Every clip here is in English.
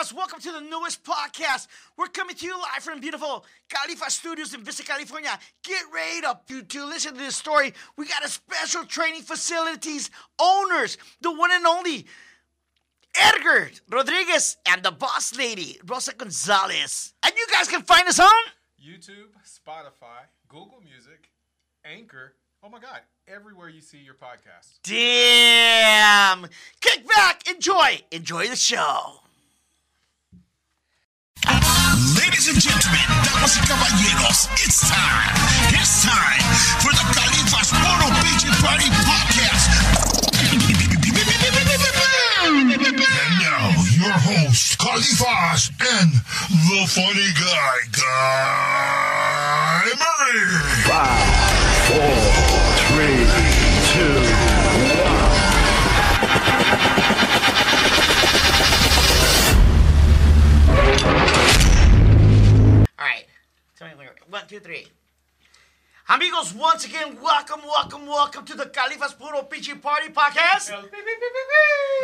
Welcome to the newest podcast. We're coming to you live from beautiful Califa Studios in Vista, California. Get ready to, to, to listen to this story. We got a special training facilities owners, the one and only Edgar Rodriguez and the boss lady, Rosa Gonzalez. And you guys can find us on YouTube, Spotify, Google Music, Anchor. Oh my God, everywhere you see your podcast. Damn! Kick back, enjoy, enjoy the show. Ladies and gentlemen, damas y caballeros, it's time. It's time for the Califas Puro Pinche Party Podcast. And now, your host, Califas, and the funny guy, Guy Murray. Five, four, three, 3. Amigos, once again, welcome, welcome, welcome to the Califas Puro Pinche Party Podcast.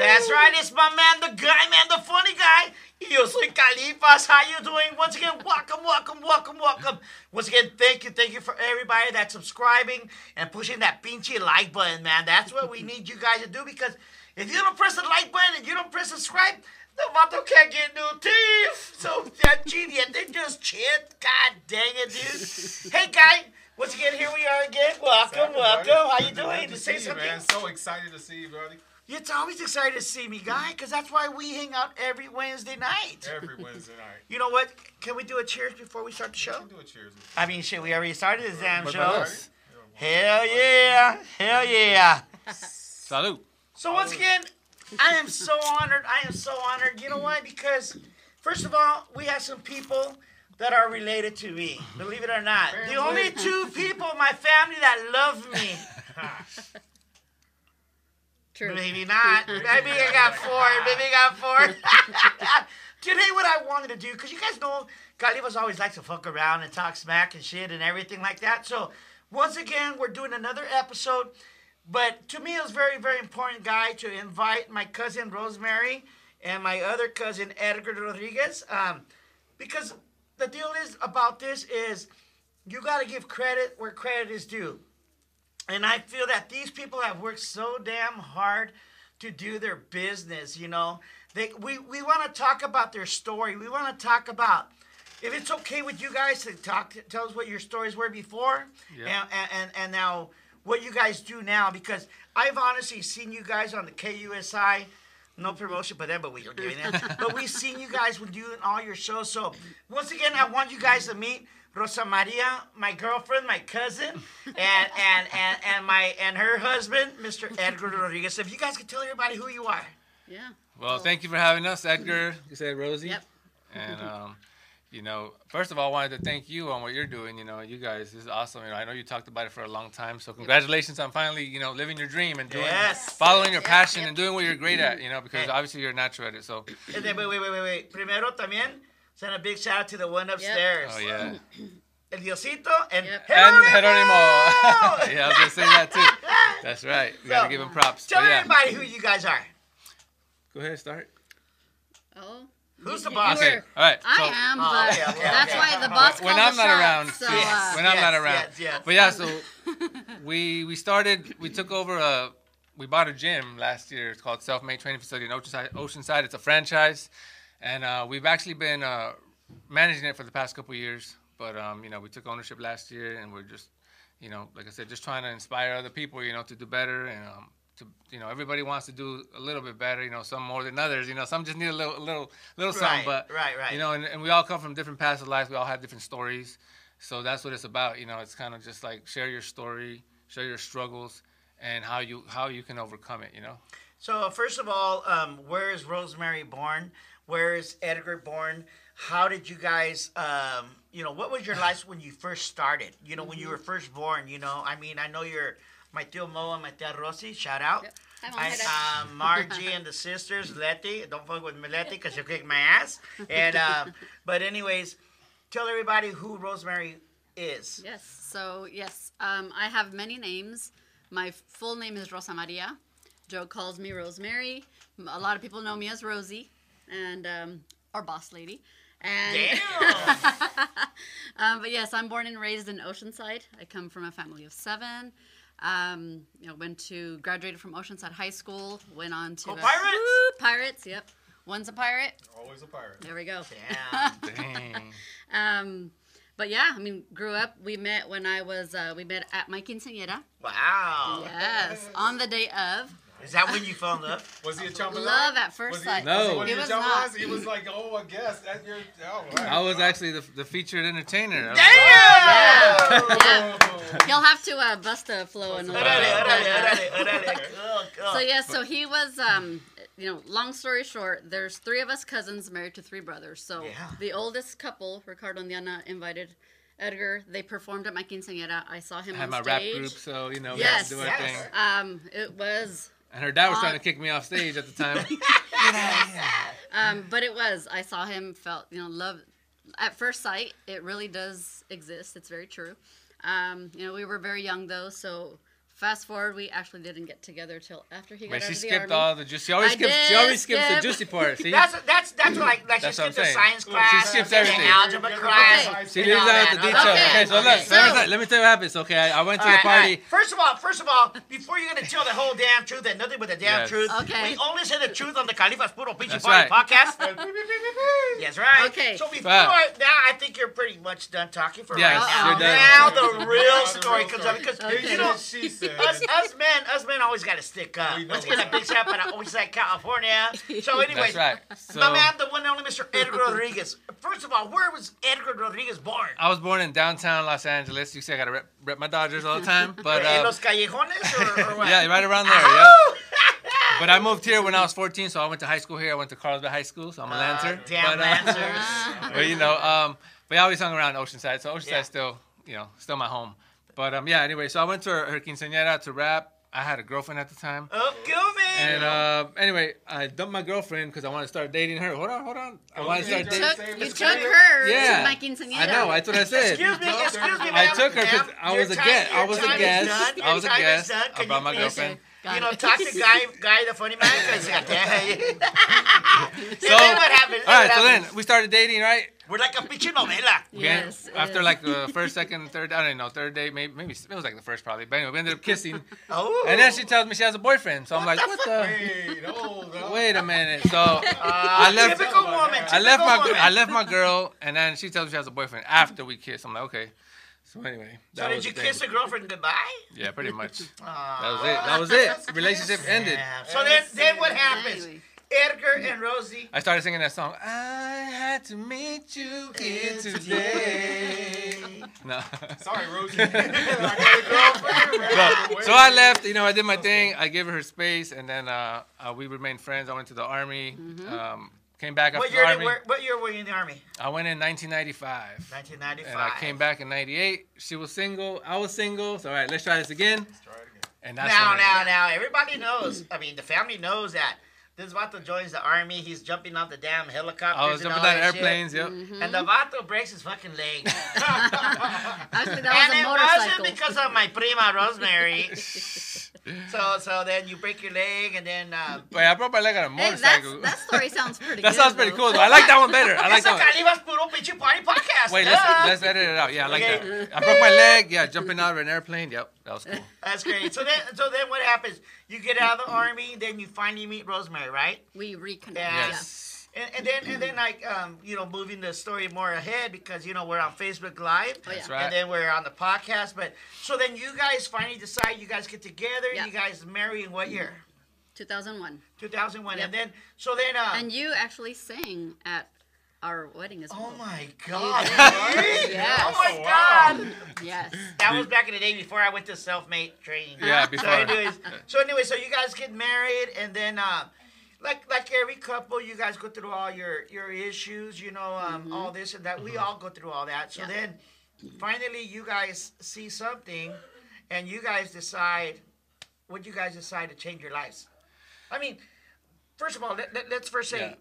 That's right, it's my man, the guy, man, the funny guy. Yo soy Califas. How you doing? Once again, welcome, welcome, welcome, welcome. Once again, thank you, thank you for everybody that's subscribing and pushing that pinchy like button, man. That's what we need you guys to do because if you don't press the like button and you don't press subscribe, the vato can't get new teeth. So that genius, they just chit. God dang it, dude. hey, guy. Once again, here we are again. Welcome, welcome. How you doing? Good To to say see you, something. man. So excited to see you, buddy. It's always excited to see me, guy, because that's why we hang out every Wednesday night. Every Wednesday night. You know what? Can we do a cheers before we start the show? Do a cheers. with I mean, shit, we already started the damn But show. by you. us. Hell yeah. Hell yeah. Salute. So once again, I am so honored. I am so honored. You know why? Because first of all, we have some people that are related to me. Believe it or not, the only two people in my family that love me. True. Maybe not. Maybe I got four. Maybe I got four. Today, what I wanted to do, because you guys know Califas always likes to fuck around and talk smack and shit and everything like that. So, once again, we're doing another episode. But to me, it was very, very important, guy, to invite my cousin Rosemary and my other cousin Edgar Rodriguez. Um, because the deal is about this is you got to give credit where credit is due. And I feel that these people have worked so damn hard to do their business, you know. They we, we want to talk about their story. We want to talk about if it's okay with you guys to talk tell us what your stories were before Yeah. and, and, and and now what you guys do now because I've honestly seen you guys on the KUSI no promotion for them, but we are doing that. but we've seen you guys when doing all your shows. So once again, I want you guys to meet Rosa Maria, my girlfriend, my cousin, and and and, and my and her husband, Mr. Edgar Rodriguez. If you guys could tell everybody who you are. Yeah. Well, thank you for having us, Edgar. You said Rosie. Yep. And um, you know, first of all, I wanted to thank you on what you're doing. You know, you guys, this is awesome. You know, I know you talked about it for a long time. So congratulations on finally, you know, living your dream and doing, Yes. following your Yep, passion yep. and doing what you're great at. You know, because Hey. obviously you're a natural at it. So, And then, wait, wait, wait, wait, wait. Primero también send a big shout out to the one upstairs. oh yeah. El Diosito and Yep. And Geronimo. Geronimo. yeah, I was gonna say that too. That's right. We gotta give him props. Tell But yeah, everybody who you guys are. go ahead, start. Oh. Who's the boss? you Okay. were- All right. I so- am, Oh, but okay, okay, that's okay. why the boss when I'm not shots, around, So, yes, uh, when I'm yes, not around. yes, yes. But yeah, so we we started we took over a we bought a gym last year. It's called Self Made Training Facility in Oceanside. Oceanside. It's a franchise, and uh, we've actually been uh, managing it for the past couple of years. But um, you know, we took ownership last year, and we're just you know, like I said, just trying to inspire other people, you know, to do better and. Um, to, you know, everybody wants to do a little bit better. You know, some more than others. You know, some just need a little, a little, little something. Right, But right, right. You know, and, and we all come from different paths of life. We all have different stories. So that's what it's about. You know, it's kind of just like share your story, share your struggles, and how you how you can overcome it. You know. So first of all, um, where is Rosemary born? Where is Edgar born? How did you guys, um, you know, what was your life when you first started? You know, when you were first born. You know, I mean, I know you're my tío Mo and my tia Rosie. Shout out. Yep. I, um, Margie and the sisters, Letty. Don't fuck with me, Letty, because she'll kick my ass. And um, but anyways, tell everybody who Rosemary is. Yes. So yes, um, I have many names. My full name is Rosa Maria. Joe calls me Rosemary. A lot of people know me as Rosie. And um, our boss lady. And Damn. um, but yes, I'm born and raised in Oceanside. I come from a family of seven. Um, you know, went to graduated from Oceanside High School. Went on to Go Pirates! Woo, Pirates. Yep, one's a pirate. Always a pirate. There we go. Damn. Dang. Um, but yeah, I mean, grew up. We met when I was. Uh, we met at my quinceañera. Wow. Yes, on the day of Is that when you fell in love? Was he a chambelán? love at first Was he, sight. No. Was he, It a was chambelán? not. He was like, oh, a guest at your. Oh, right. I was actually the, the featured entertainer. Damn. Yeah. Oh. He'll have to uh, bust a flow órale. Cool, cool. So yeah, so he was. Um, you know, long story short, there's three of us cousins married to three brothers. So Yeah. the oldest couple, Ricardo and Diana, invited Edgar. They performed at my quinceañera. I saw him I had on my stage. rap group, so you know, we Yes, had to do our yes. thing. Um, it was And her dad was Uh, trying to kick me off stage at the time. Um, but it was. I saw him. Felt you know love. At first sight, it really does exist. It's very true. Um, you know, we were very young though, so fast forward, we actually didn't get together till after he got But out she of the skipped army. all the juicy. She always I skips. She always skips the juicy part. See, That's that's that's what like like That's she what I'm the saying. science She class, skips the everything. algebra Okay. she and leaves all out that. the details. Okay, Okay, so okay. look, So- let, me, let me tell you what happens. Okay, I, I went to All the right, all party. right. First of all, first of all, before you're gonna tell the whole damn truth and nothing but the damn Yes. truth, Okay. we only say the truth on the Califas Puro Pinche That's Party right. podcast. yes, right. Okay. So before Fact. now, I think you're pretty much done talking for Yes, right now. you're done. Now the real story comes story. up because Okay. you know. she said. Us, us men, us men always got to stick up. We know Let's get a that. big shout out to Oceanside, California. So, anyways, That's right. So, my man, the one and only Mr. Edgar Rodriguez. First of all, where was Edgar Rodriguez born? I was born in downtown Los Angeles. You see, I gotta rep, rep my Dodgers all the time, but In uh, Los Callejones or, or what? yeah, right around there. Yeah. But I moved here when I was 14, so I went to high school here. I went to Carlsbad High School, so I'm a Uh, Lancer. damn but, uh, Lancers. but you know, um, but I always hung around Oceanside, so Oceanside's Yeah. still, you know, still my home. But um, yeah, anyway, so I went to her, her quinceañera to rap. I had a girlfriend at the time. Oh, kill me. And uh, anyway, I dumped my girlfriend because I wanted to start dating her. Hold on, hold on. I wanted to start dating. took, you took her Yeah, to my quinceañera. I know. That's what I said. Excuse me, excuse me, I took her because I your was a time- guest. I was a time guest. I was a time guest. I Can brought you my girlfriend. Got You know, talk to guy, guy, the funny man, because So, so then what happened? all right, What so then happened? we started dating, right? We're like a pinche novela. We Yes. end- after like the first, second, third, I don't know, third day, maybe, maybe it was like the first probably. But anyway, we ended up kissing, Oh, and then she tells me she has a boyfriend. So I'm like, the what the? Wait, hold on. Wait a minute. So uh, I left. Typical woman. I left my typical woman. I left my girl, and then she tells me she has a boyfriend after we kiss. I'm like, okay. So anyway, So did was you the kiss thing. the girlfriend goodbye? Yeah, pretty much. Aw. That was it. That was it. Relationship ended. Yeah. So then, then what happens? Anyway. Edgar and Rosie. I started singing that song. I had to meet you here today. No. Sorry, Rosie. I got so I left. You know, I did my thing. I gave her her space, and then uh, uh, we remained friends. I went to the army. Um, came back after What the year, did, army. where, what year were you in the army? I went in 1995. 1995. And I came back in '98. She was single. I was single. So all right, let's try this again. Let's try it again. And that's Now, now, now, everybody knows. I mean, the family knows that this Vato joins the army. He's jumping off the damn helicopters. I was and jumping all down that shit. airplanes. Yep. And the Vato breaks his fucking leg. Actually, that and was a it motorcycle. wasn't because of my prima Rosemary. so, so then you break your leg, and then. Uh, But I broke my leg on a Hey, motorcycle. that story sounds pretty that good. sounds pretty though. cool. Though. I like that one better. I like it's a that one. Califas Puro Pinche Party podcast. Wait, let's let's edit it out. Yeah, I like Okay. that. I broke my leg. Yeah, jumping out of an airplane. Yep, that was cool. That's great. So then, so then, what happens? You get out of the army, then you finally meet Rosemary, right? We reconnect. Yeah. Yes. And, and then, and then, like, um, you know, moving the story more ahead because you know we're on Facebook Live, Oh, yeah. That's right. and then we're on the podcast. But so then you guys finally decide you guys get together. Yeah. You guys marry in what year? 2001. 2001. Yep. And then, so then, uh, And you actually sang at our wedding as well. oh my God! did. Yes. Oh my wow. God! Yes. That was back in the day before I went to self-made training. Yeah, So before. anyways, so anyway, so you guys get married, and then, uh, like like every couple, you guys go through all your your issues, you know, um, all this and that. We all go through all that. So Yeah. then, finally, you guys see something, and you guys decide. What you guys decide to change your lives? I mean, first of all, let, let, us first say.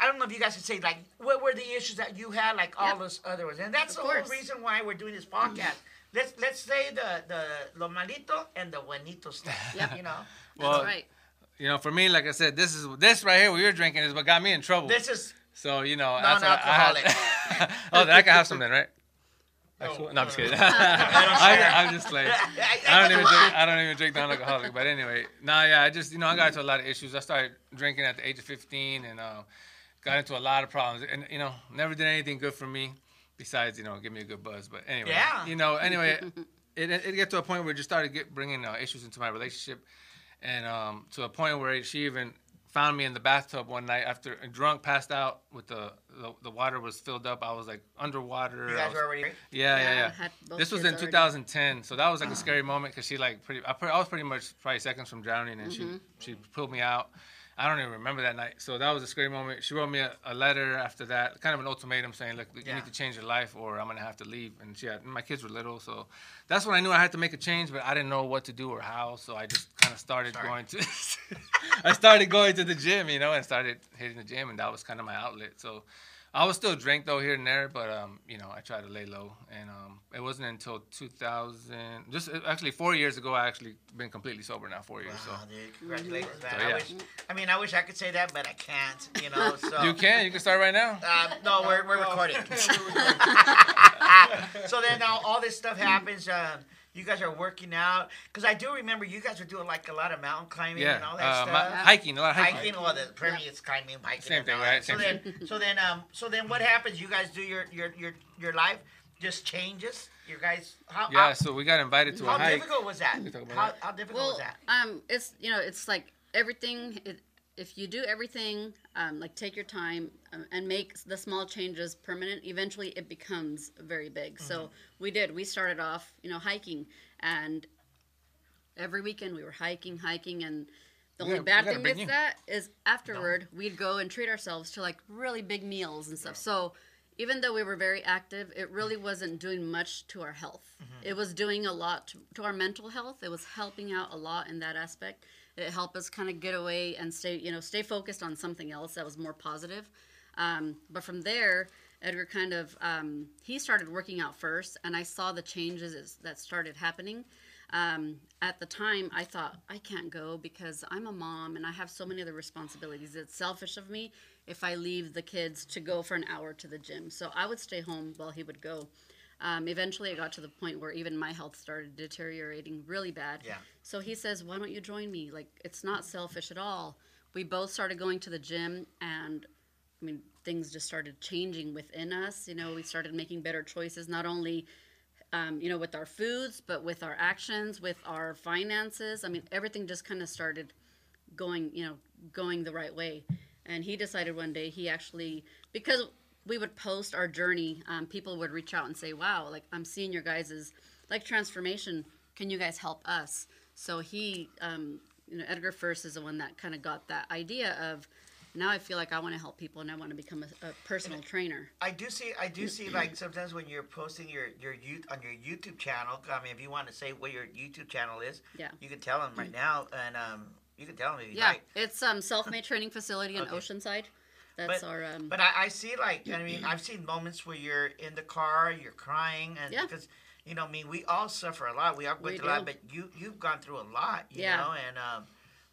I don't know if you guys can say like what were the issues that you had, like all Yep. those other ones, and that's Of the course. whole reason why we're doing this podcast. Mm-hmm. Let's let's say the the lo malito and the buenito stuff. Yep. You know, Well, That's right. you know, for me, like I said, this is this right here. What you're drinking is what got me in trouble. this is So you know, that's what I Non-alcoholic. had. oh, then I can have something, right? No, I'm just kidding. I, I'm just playing. I don't even drink. I don't even drink non-alcoholic. But anyway, nah, yeah. I just you know I got into a lot of issues. I started drinking at the age of 15 and uh, got into a lot of problems. And you know, never did anything good for me besides you know give me a good buzz. But anyway, Yeah. you know, anyway, it it it get to a point where it just started get bringing uh, issues into my relationship, and um, to a point where she even found me in the bathtub one night after drunk, passed out with the the, the water was filled up. I was like underwater. You guys was- were already. yeah, yeah, Yeah, yeah. This was kids in already. 2010, so that was like a scary moment because she like pretty. I, I was pretty much probably seconds from drowning, and Mm-hmm. she she pulled me out. I don't even remember that night, so that was a scary moment. She wrote me a, a letter after that, kind of an ultimatum saying, "Look, you Yeah. need to change your life, or I'm gonna have to leave." And she had my kids were little, so that's when I knew I had to make a change, but I didn't know what to do or how. So I just kind of started Sorry. going to. I started going to the gym, you know, and started hitting the gym, and that was kind of my outlet. So I was still drink though here and there, but um, you know, I try to lay low. And um, it wasn't until 2000, just uh, actually four years ago, I actually been completely sober now. Four years, Wow, dude, congratulations, man. So, I wish. I mean, I wish I could say that, but I can't. You know. So. so you can, you can start right now. Uh, no, we're, we're recording. so then now all this stuff happens. Um, you guys are working out because I do remember you guys were doing like a lot of mountain climbing Yeah, and all that uh, stuff. my- hiking, a lot of hiking. hiking, well, the Premier is climbing, hiking, Same and thing, all right? that. So Same then, so then, um, so then, what happens? You guys do your your your your life just changes. You guys, how Yeah, how, so we got invited to how a hike. difficult was that? We talk about How, that. how difficult Well, was that? um, it's you know, it's like everything. It, if you do everything, um, like take your time um, and make the small changes permanent, eventually it becomes very big. Mm-hmm. So we did. We started off, you know, hiking, and every weekend we were hiking, hiking, and the only gotta- bad thing with you. that is afterward we'd go and treat ourselves to like really big meals and stuff. So even though we were very active, it really wasn't doing much to our health. It was doing a lot to, to our mental health. It was helping out a lot in that aspect. It helped us kind of get away and stay, you know, stay focused on something else that was more positive. Um, but from there, Edgar kind of um, he started working out first, and I saw the changes that started happening. Um, at the time, I thought I can't go because I'm a mom and I have so many other responsibilities. It's selfish of me if I leave the kids to go for an hour to the gym. So I would stay home while he would go. Um, eventually, it got to the point where even my health started deteriorating really bad. Yeah. So he says, "Why don't you join me? Like, it's not selfish at all." We both started going to the gym, and I mean, things just started changing within us. You know, we started making better choices, not only, um, you know, with our foods, but with our actions, with our finances. I mean, everything just kind of started going, you know, going the right way. And he decided one day he actually, because we would post our journey, um, people would reach out and say, "Wow, like I'm seeing your guys's like transformation. Can you guys help us?" So he, um, you know, Edgar First is the one that kind of got that idea of. Now I feel like I want to help people and I want to become a, a personal trainer. I do see. I do see. Like sometimes when you're posting your your youth on your YouTube channel. I mean, if you want to say what your YouTube channel is, Yeah. you can tell them right now, and um, you can tell them if you Yeah, like. it's um self-made training facility in Okay. Oceanside. That's But- our um. But I, I see like I mean I've seen moments where you're in the car, you're crying, and Yeah. because you know I mean we all suffer a lot. We all go through a lot, but you you've gone through a lot, you Yeah. know, and um,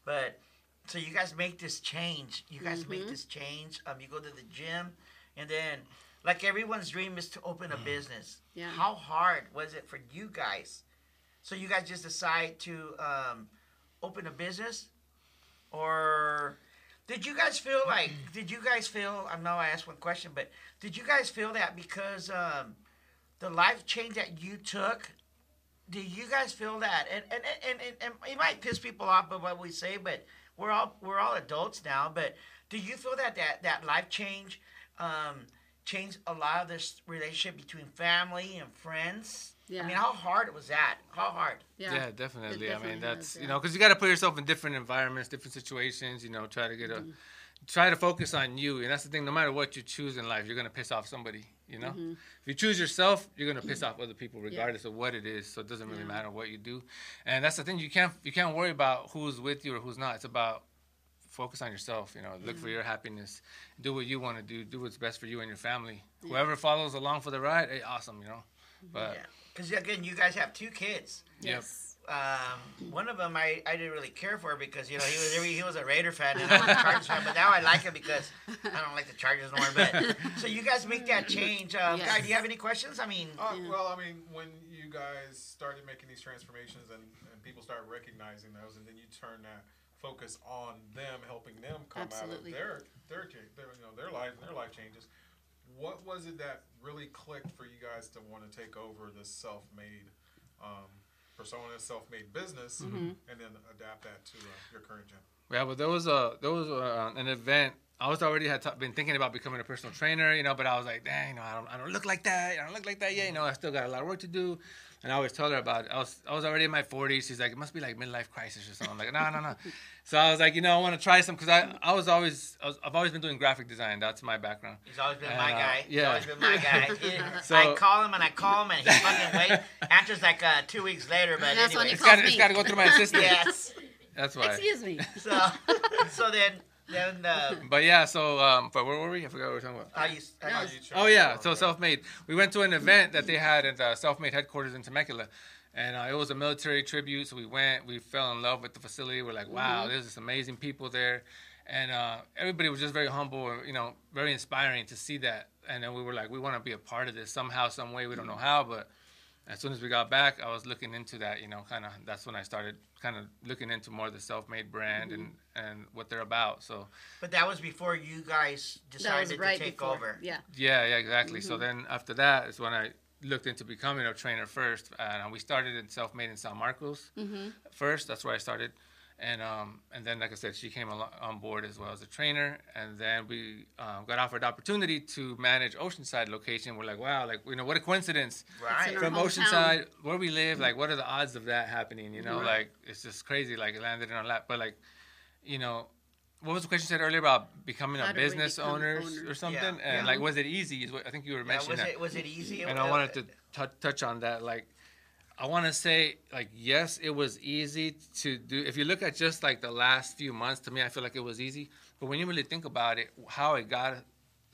but so you guys make this change. You guys make Mm-hmm. this change. Um, you go to the gym, and then like everyone's dream is to open a business. Yeah. How hard was it for you guys? So you guys just decide to um, open a business, or did you guys feel like? Did you guys feel? I know I asked one question, but did you guys feel that because um, the life change that you took? Do you guys feel that? And and, and, and, and it might piss people off but what we say, but we're all we're all adults now. But do you feel that that, that life change um, changed a lot of this relationship between family and friends? Yeah. I mean, how hard was that? How hard? yeah, Yeah, definitely. It I mean, definitely that's has, you know, because you got to put yourself in different environments, different situations. You know, try to get a, Mm-hmm. try to focus on you, and that's the thing. No matter what you choose in life, you're gonna piss off somebody. You know, Mm-hmm. if you choose yourself, you're gonna piss off other people, regardless of what it is. So it doesn't really Yeah. matter what you do, and that's the thing. You can't you can't worry about who's with you or who's not. It's about focus on yourself. You know, look for your happiness. Do what you want to do. Do what's best for you and your family. Whoever follows along for the ride, hey, awesome. You know, but Because again, you guys have two kids. yep. Yes. um, one of them I, I didn't really care for because you know he was he was a Raider fan and I was a Chargers fan, but now I like him because I don't like the Chargers anymore. But so you guys make that change. Um, Yes. Guy, do you have any questions? I mean, Uh, Well, I mean, when you guys started making these transformations and, and people started recognizing those, and then you turn that focus on them, helping them come Absolutely. out of their their, cha- their you know their life and their life changes. What was it that really clicked for you guys to want to take over this self-made um, persona, self-made business, Mm-hmm. and then adapt that to uh, your current gym? Yeah, but there was a there was a, an event. I was already had t- been thinking about becoming a personal trainer, you know, but I was like, dang, you know, I don't, I don't look like that. I don't look like that yet. You know, I still got a lot of work to do. And I always tell her about it. I was I was already in my 40s. She's like, it must be like midlife crisis or something. I'm like, no, no, no. So I was like, you know, I want to try some because I, I was always I was, I've always been doing graphic design. That's my background. he's always been And, my uh, guy. He's yeah. always been my guy. He- So- I call him and I call him and he fucking wait. Answers like uh, two weeks later, but that's anyway. he It's calls got it's got to go through my assistant. Yes. That's why. Excuse me. So so then then uh, But yeah, so um, but where were we? I forgot what we were talking about. how you, how How you you Oh yeah, so self-made. We went to an event that they had at the self-made headquarters in Temecula, and uh, it was a military tribute. So we went, we fell in love with the facility. We're like, wow, there's this amazing people there, and uh, everybody was just very humble, and, you know, very inspiring to see that. And then we were like, we want to be a part of this somehow, some way. We don't know how, but as soon as we got back, I was looking into that. You know, kind of. That's when I started kind of looking into more of the self-made brand and mm-hmm. and what they're about. So. But that was before you guys decided right to take before. over. Yeah. Yeah, yeah, exactly. So mm-hmm. then after that is when I looked into becoming a trainer first, and we started in self-made in San Marcos mm-hmm. first. That's where I started, and um, and then like I said, she came on board as well as a trainer, and then we um, got offered the opportunity to manage Oceanside location. We're like, wow, like you know, what a coincidence. Right. From hometown. Oceanside, where we live, like, what are the odds of that happening? You know, Right. like it's just crazy. Like it landed in our lap, but like, you know, what was the question you said earlier about becoming How a business become owners owners? or something? Yeah. And Yeah. like, was it easy? I think you were Yeah, mentioning was that. it was it easy? and I wanted to t- touch on that. Like, I want to say, like, yes, it was easy to do. If you look at just like the last few months, to me, I feel like it was easy. But when you really think about it, how it got,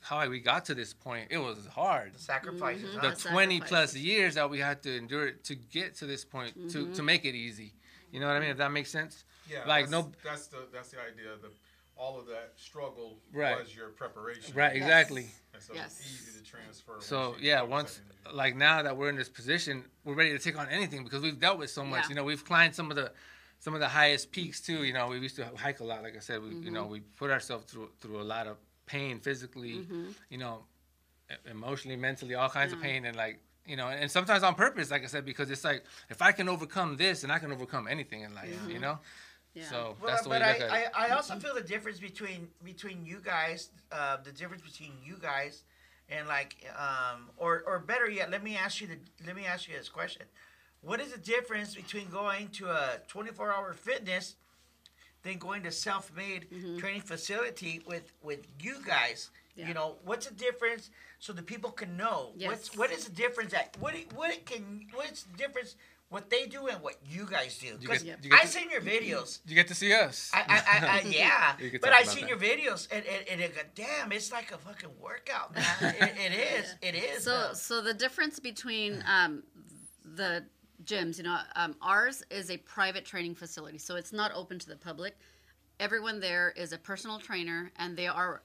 how we got to this point, it was hard sacrifices. Mhm. The The 20 plus years that we had to endure to get to this point to, to make it easy. You know what I mean? If that makes sense. Yeah, Like, that's, no- That's the that's the idea. The all of that struggle Right. was your preparation. Right, Yes. exactly. And so Yes. it's easy to transfer. So once yeah, once like now that we're in this position, we're ready to take on anything because we've dealt with so much. Yeah. You know, we've climbed some of the some of the highest peaks too. You know, we used to hike a lot. Like I said, we you know mm-hmm. we put ourselves through through a lot of pain physically. Mm-hmm. You know, emotionally, mentally, all kinds of mm. pain, and like you know, and sometimes on purpose. Like I said, because it's like if I can overcome this, then I can overcome anything in life. You know. Yeah. So Well, that's the way but you I, at it. I, I also feel the difference between between you guys, uh, the difference between you guys, and like, um, or or better yet, let me ask you the let me ask you this question: What is the difference between going to a 24 hour fitness than going to self made training facility with with you guys? Yeah. You know, what's the difference so the people can know Yes. what's what is the difference that what what it can what's the difference what they do and what you guys do? Because get- I to- seen your videos. you get to see us. I, I, I, I yeah, but I about seen that. your videos and, and, and it damn, it's like a fucking workout, man. it, it is, it is. So, so the difference between um, the gyms, you know, um, ours is a private training facility, so it's not open to the public. Everyone there is a personal trainer, and they are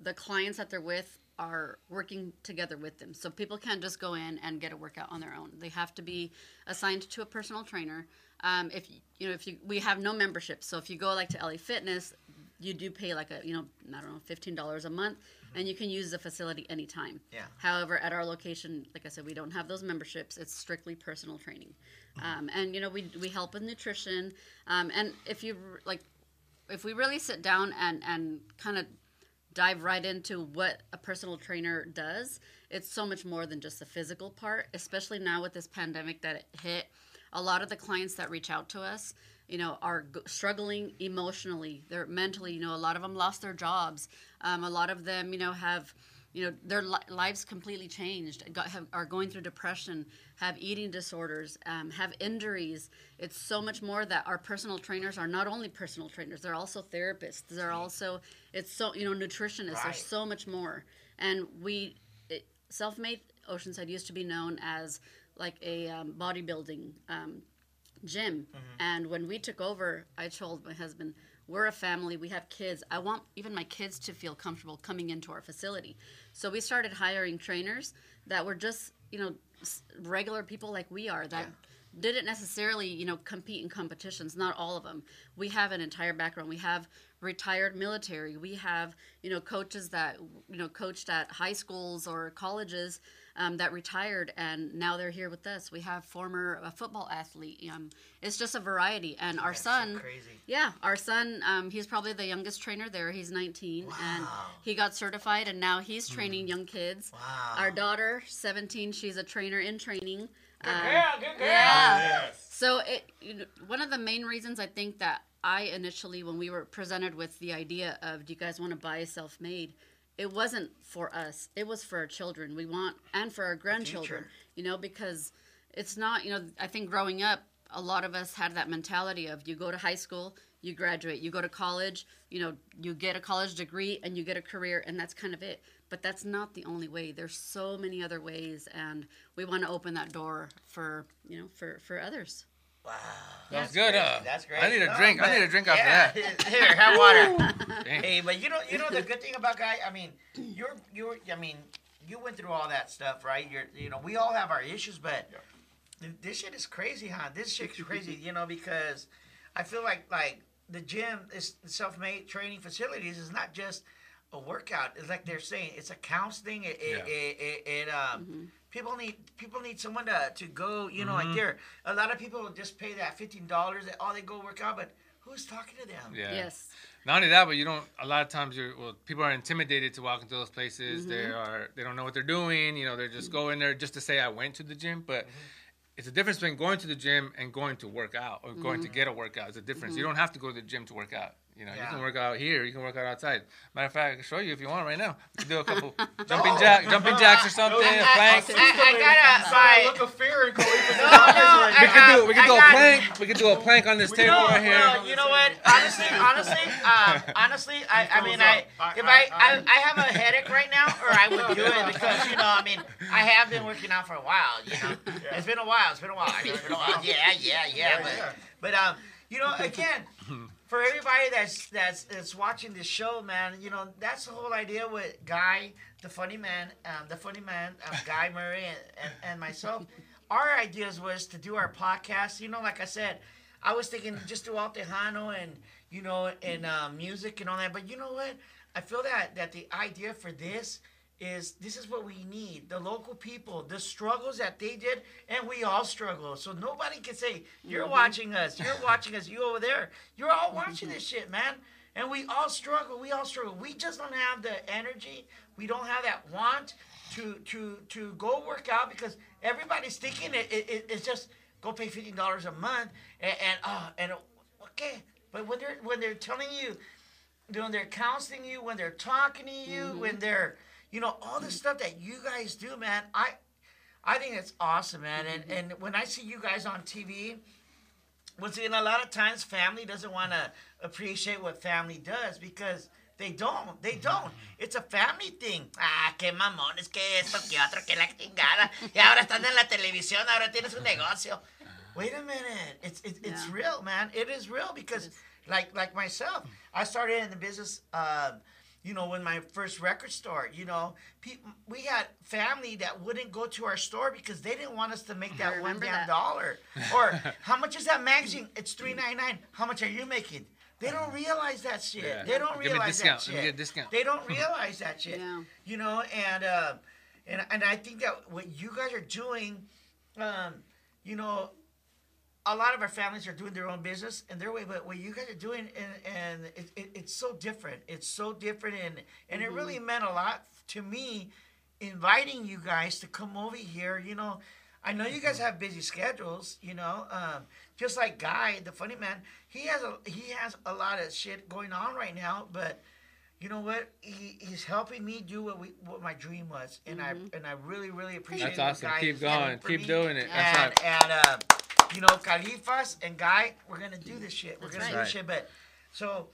the clients that they're with are working together with them. So people can't just go in and get a workout on their own. They have to be assigned to a personal trainer. Um, if you- you know, if you we have no membership, so if you go like to LA Fitness, you do pay like a you know I don't know fifteen dollars a month, and you can use the facility anytime. Yeah. However, at our location, like I said, we don't have those memberships. It's strictly personal training, um, and you know we we help with nutrition. Um, and if you like, if we really sit down and and kind of dive right into what a personal trainer does, it's so much more than just the physical part. Especially now with this pandemic that it hit, a lot of the clients that reach out to us, you know, are struggling emotionally. They're mentally, you know, a lot of them lost their jobs. Um, a lot of them, you know, have you know their li- lives completely changed got, have, are going through depression have eating disorders um, have injuries. It's so much more that our personal trainers are not only personal trainers they're also therapists. They're also it's so you know nutritionists. Right. there's so much more. And we it, self-made oceanside used to be known as like a um, bodybuilding um, gym. And when we took over, I told my husband, "We're a family. We have kids. I want even my kids to feel comfortable coming into our facility." So we started hiring trainers that were just, you know, regular people like we are that didn't necessarily, you know, compete in competitions. Not all of them. We have an entire background. We have retired military. We have, you know, coaches that, you know, coached at high schools or colleges um, that retired and now they're here with us. We have former uh, football athlete. Um, it's just a variety. And our That's so son, crazy. yeah, our son, um, he's probably the youngest trainer there. He's 19 and he got certified and now he's training young kids. Wow. Our daughter, 17, she's a trainer in training. Good Um, girl, good girl. yeah. Yes. So it you know, one of the main reasons I think that I initially when we were presented with the idea of do you guys want to buy a self-made, it wasn't for us. It was for our children. We want and for our grandchildren. You know because it's not you know I think growing up a lot of us had that mentality of you go to high school, you graduate, you go to college, you know, you get a college degree and you get a career and that's kind of it. But that's not the only way. There's so many other ways and we want to open that door for, you know, for for others. Wow. That's good. Uh, That's great. I need a No, drink. I need a drink after yeah, that. Here, have water. Hey, but you know, you know the good thing about guy. I mean, you're you're. I mean, you went through all that stuff, right? You're, you know, we all have our issues, but th- this shit is crazy, huh? This shit is crazy, you know, because I feel like like the gym, is self-made training facilities, is not just a workout. It's like they're saying it's a counseling. It it, Yeah. it, it, it um. People need people need someone to, to go, you know, Mm-hmm. like there. A lot of people just pay that fifteen dollars. Oh, they go work out, but who's talking to them? Yeah. Yes. Not only that, but you don't. A lot of times, you're well. People are intimidated to walk into those places. They mm-hmm. are. They don't know what they're doing. You know, they're just going there just to say I went to the gym. But mm-hmm. it's a difference between going to the gym and going to work out or going to mm-hmm. get a workout. It's a difference. You don't have to go to the gym to work out. You know, you can work out here. You can work out outside. Matter of fact, I can show you if you want right now. We can do a couple jumping jack, jumping jacks or something, I- a I- plank. I- I gotta Sorry, look of fear in Califas No, no, right I- we can do we can do a got- plank. We can do a plank on this table No, right here. well, you know what? Honestly, honestly, um, honestly, I, I mean, I, if I, I, I have a headache right now, or I would do it because you know, I mean, I have been working out for a while. You know, it's been a while. It's been a while. It's been a while. Yeah, yeah, yeah. But, yeah. but um, you know, again, for everybody that's that's that's watching this show, man, you know, that's the whole idea with Guy, the funny man, um, the funny man, um, Guy Murray, and, and, and myself. Our ideas was to do our podcast. You know, like I said, I was thinking just do Al Tejano and you know and um, music and all that. But you know what? I feel that that the idea for this is this is what we need. The local people the struggles that they did and we all struggle. So nobody can say you're mm-hmm. watching us. You're watching us. You over there. You're all mm-hmm. watching this shit man. And we all struggle. We all struggle. We just don't have the energy. We don't have that want to to to go work out because everybody's thinking it, it, it- it's just go pay $15 a month and and uh, and okay. But when they're when they're telling you when they're counseling you, when they're talking to you, when mm-hmm. they're, you know, all the stuff that you guys do, man. I, I think it's awesome, man. And and when I see you guys on TV, once again, a lot of times family doesn't want to appreciate what family does because they don't. They don't. It's a family thing. Ah, qué mamón, es que esto, que otro, que la chingada. Y ahora estás en la televisión, ahora tienes un negocio. Wait a minute. It's it, it's Yeah. real, man. It is real because, like like myself, I started in the business. Um, you know, when my first record store, you know, people, we had family that wouldn't go to our store because they didn't want us to make that one damn that. dollar. Or how much is that magazine? It's three ninety nine. How much are you making? They don't realize that shit. Yeah. They don't Give me a realize discount. that Let me shit. get a discount. They don't realize that shit. Yeah. You know, and uh, and and I think that what you guys are doing, um, you know, a lot of our families are doing their own business in their way, but what you guys are doing, and, and it, it, it's so different. It's so different, and and it really meant a lot to me, inviting you guys to come over here. You know, I know you guys have busy schedules. You know, um, just like Guy, the funny man, he has a he has a lot of shit going on right now, but. You know what? He, he's helping me do what we what my dream was, and I and I really really appreciate. That's awesome. Keep going. Keep me. doing it. That's And right. and uh, you know, Califas and Guy, we're gonna do this shit. We're That's gonna do this shit. But so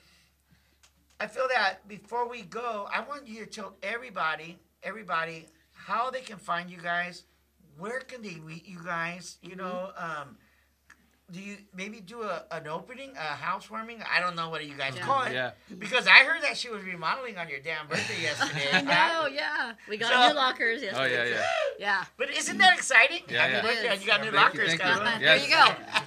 I feel that before we go, I want you to tell everybody, everybody, how they can find you guys. Where can they meet you guys? You know, um, do you maybe do a, an opening, a housewarming? I don't know what you guys Yeah. call it. Yeah. Because I heard that she was remodeling on your damn birthday yesterday. Pat. Oh yeah, we got So- new lockers. Yes, Oh yeah, yeah. yeah. But isn't that exciting? Yeah, Happy yeah. birthday, It you got is. new Yeah, thank you, lockers, thank you. cabrón. There you go.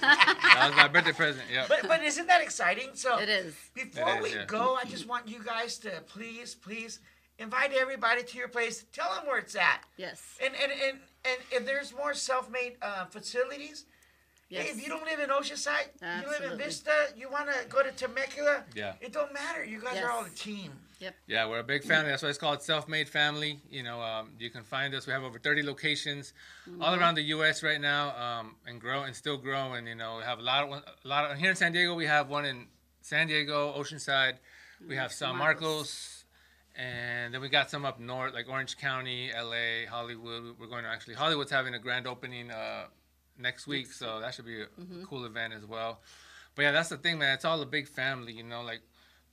That was my birthday present. Yeah. But but isn't that exciting? So it is. before It is, we yeah. go, I just want you guys to please, please invite everybody to your place. Tell them where it's at. Yes. And and and, and if there's more self-made uh, facilities, Yes. hey, if you don't live in Oceanside, you live in Vista, you want to go to Temecula, Yeah. it don't matter. You guys Yes. are all a team. Yep. Yeah, we're a big family. That's why it's called Self-Made Family. You know, um, you can find us. We have over 30 locations all around the U.S. right now, um, and grow and still growing. You know, we have a lot of a lot of here in San Diego. We have one in San Diego, Oceanside. We have San Marcos, and then we got some up north, like Orange County, L.A., Hollywood. We're going to actually Hollywood's having a grand opening uh, next week, so that should be a cool event as well. But yeah, that's the thing, man. It's all a big family. You know, like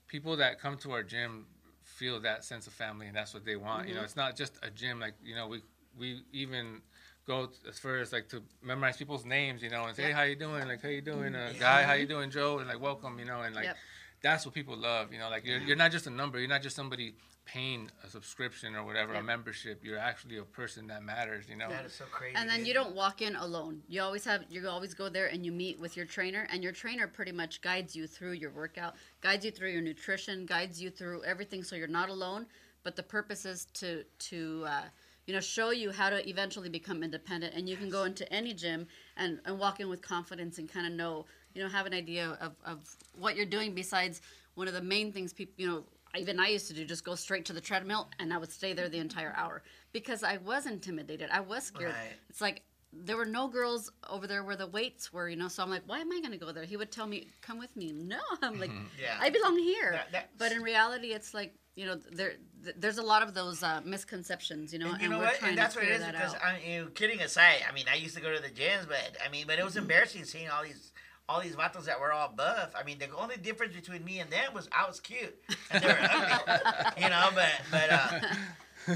people that come to our gym feel that sense of family and that's what they want you know. It's not just a gym like you know we we even go as far as like to memorize people's names you know and say hey how you doing? Like how you doing uh, guy? How you doing joe? And like welcome you know and like Yep. that's what people love you know like you're, you're not just a number. You're not just somebody paying a subscription or whatever a Yep. membership you're actually a person that matters you know That is so crazy. And then you don't walk in alone. You always have you always go there and you meet with your trainer and your trainer pretty much guides you through your workout, guides you through your nutrition, guides you through everything so you're not alone, but the purpose is to to uh, you know show you how to eventually become independent and you can go into any gym and, and walk in with confidence and kind of know you know have an idea of, of what you're doing besides one of the main things people you know even I used to do just go straight to the treadmill and I would stay there the entire hour because I was intimidated. I was scared. Right. It's like there were no girls over there where the weights were, you know. So I'm like, why am I going to go there? He would tell me, "Come with me." No, I'm like, Yeah. I belong here. That- but in reality, it's like you know, there there's a lot of those uh, misconceptions, you know, And you know we're what? And that's what it is that because out. I mean, you kidding aside, I mean, I used to go to the gyms, but I mean, but it was embarrassing seeing all these all these vatos that were all buff. I mean, the only difference between me and them was I was cute and they were ugly. You know, but but uh,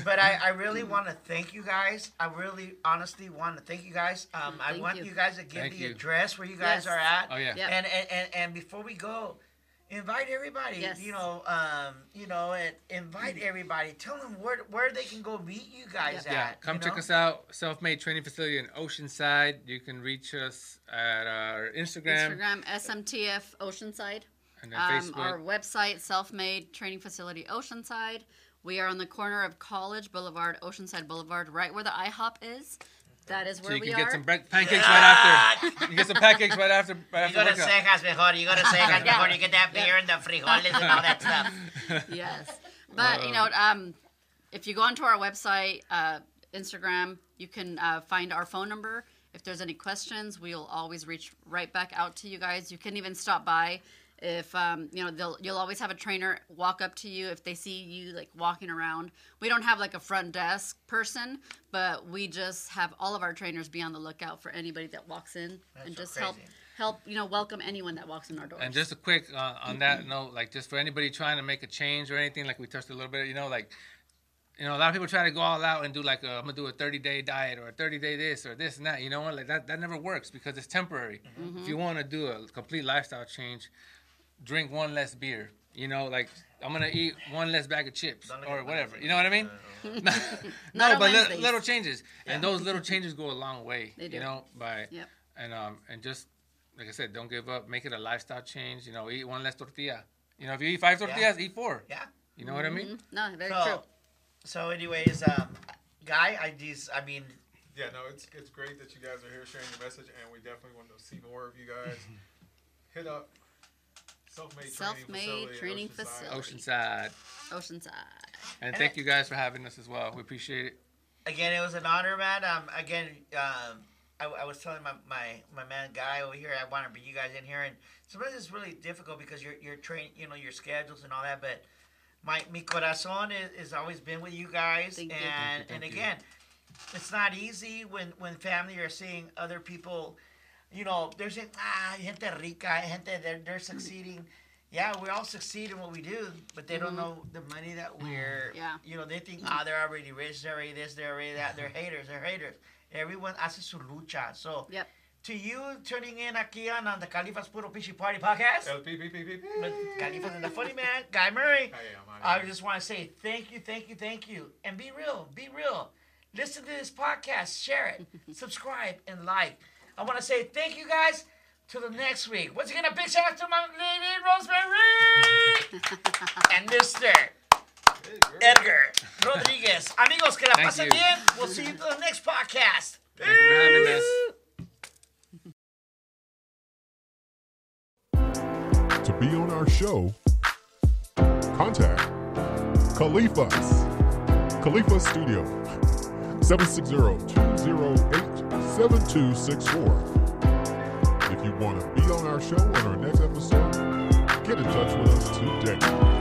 but I, I really want to thank you guys. I really honestly want to thank you guys. Um, I want you. you. guys to give Thank the you. address where you guys Yes. are at. oh yeah Yeah. And, and and and before we go, invite everybody. Yes. You know, um, you know, and invite everybody. Tell them where where they can go meet you guys Yeah. Yeah, come check know? us out. Self-made training facility in Oceanside. You can reach us at our Instagram, Instagram SMTF Oceanside. and then Um, Facebook. our website, Self Made Training Facility Oceanside. We are on the corner of College Boulevard, Oceanside Boulevard, right where the IHOP is. That is where so you we can are. get some break- pancakes right after. You get some pancakes right after. Right You go after to workout. Cejas mejor. You go to Cejas mejor. You get that beer and the frijoles and all that stuff. yes, but you know, um, if you go onto our website, uh, Instagram, you can uh, find our phone number. If there's any questions, we'll always reach right back out to you guys. You can even stop by. If um, you know, they'll, you'll always have a trainer walk up to you if they see you like walking around. We don't have like a front desk person, but we just have all of our trainers be on the lookout for anybody that walks in That's and so just help crazy. help you know welcome anyone that walks in our doors. And just a quick uh, on that note, like just for anybody trying to make a change or anything, like we touched a little bit, you know, like you know, a lot of people try to go all out and do like i am I'm gonna do a 30 day diet or a 30 day this or this and that. You know what? Like that that never works because it's temporary. Mm-hmm. If you want to do a complete lifestyle change, drink one less beer. You know, like I'm gonna eat one less bag of chips or whatever. mine. You know what I mean? Not no, on but li- little changes, and those little changes go a long way. They do. You know, by Yep. and um and just like I said, don't give up. Make it a lifestyle change. You know, eat one less tortilla. You know, if you eat five tortillas, eat four. Yeah. You know what I mean? Mhm. no, very So, true. so anyways, um, guy, I just, I mean, Yeah, no, it's it's great that you guys are here sharing the message, and we definitely want to see more of you guys. Hit up self-made Self-made training training facility. facility. Oceanside. Oceanside. And And thank I- you guys for having us as well. We appreciate it. again, it was an honor, man. Um, again, um, I, I was telling my, my, my man guy over here, I want to bring you guys in here, and sometimes it's really difficult because you're you're trained, you know, your schedules and all that. But my mi corazón is, is always been with you guys, Thank you. and Thank you, and thank you. again, it's not easy when when family are seeing other people. You know, they're saying, ah, gente rica, gente, they're, they're succeeding. Yeah, we all succeed in what we do, but they don't know the money that we're, Yeah. you know, they think, ah, they're already rich, they're already this, they're already that. They're haters, they're haters. Everyone hace su lucha. So Yep. to you tuning in aquí on, on the Califas Puro Pinche Party podcast. Califas and the funny man, Guy Murray. I am, I I am. just want to say thank you, thank you, thank you. And be real, be real. Listen to this podcast, share it, subscribe, and like. I want to say thank you guys. Till the next week. Once again, a big shout out to my lady Rosemary and Mr. Edgar Rodriguez. Amigos, que la Thank pasen you. bien. We'll see you till the next podcast. Thank you for having us. To be on our show, contact Califas Khalifa Studio 760-208-7264. If you want to be on our show on our next episode, get in touch with us today.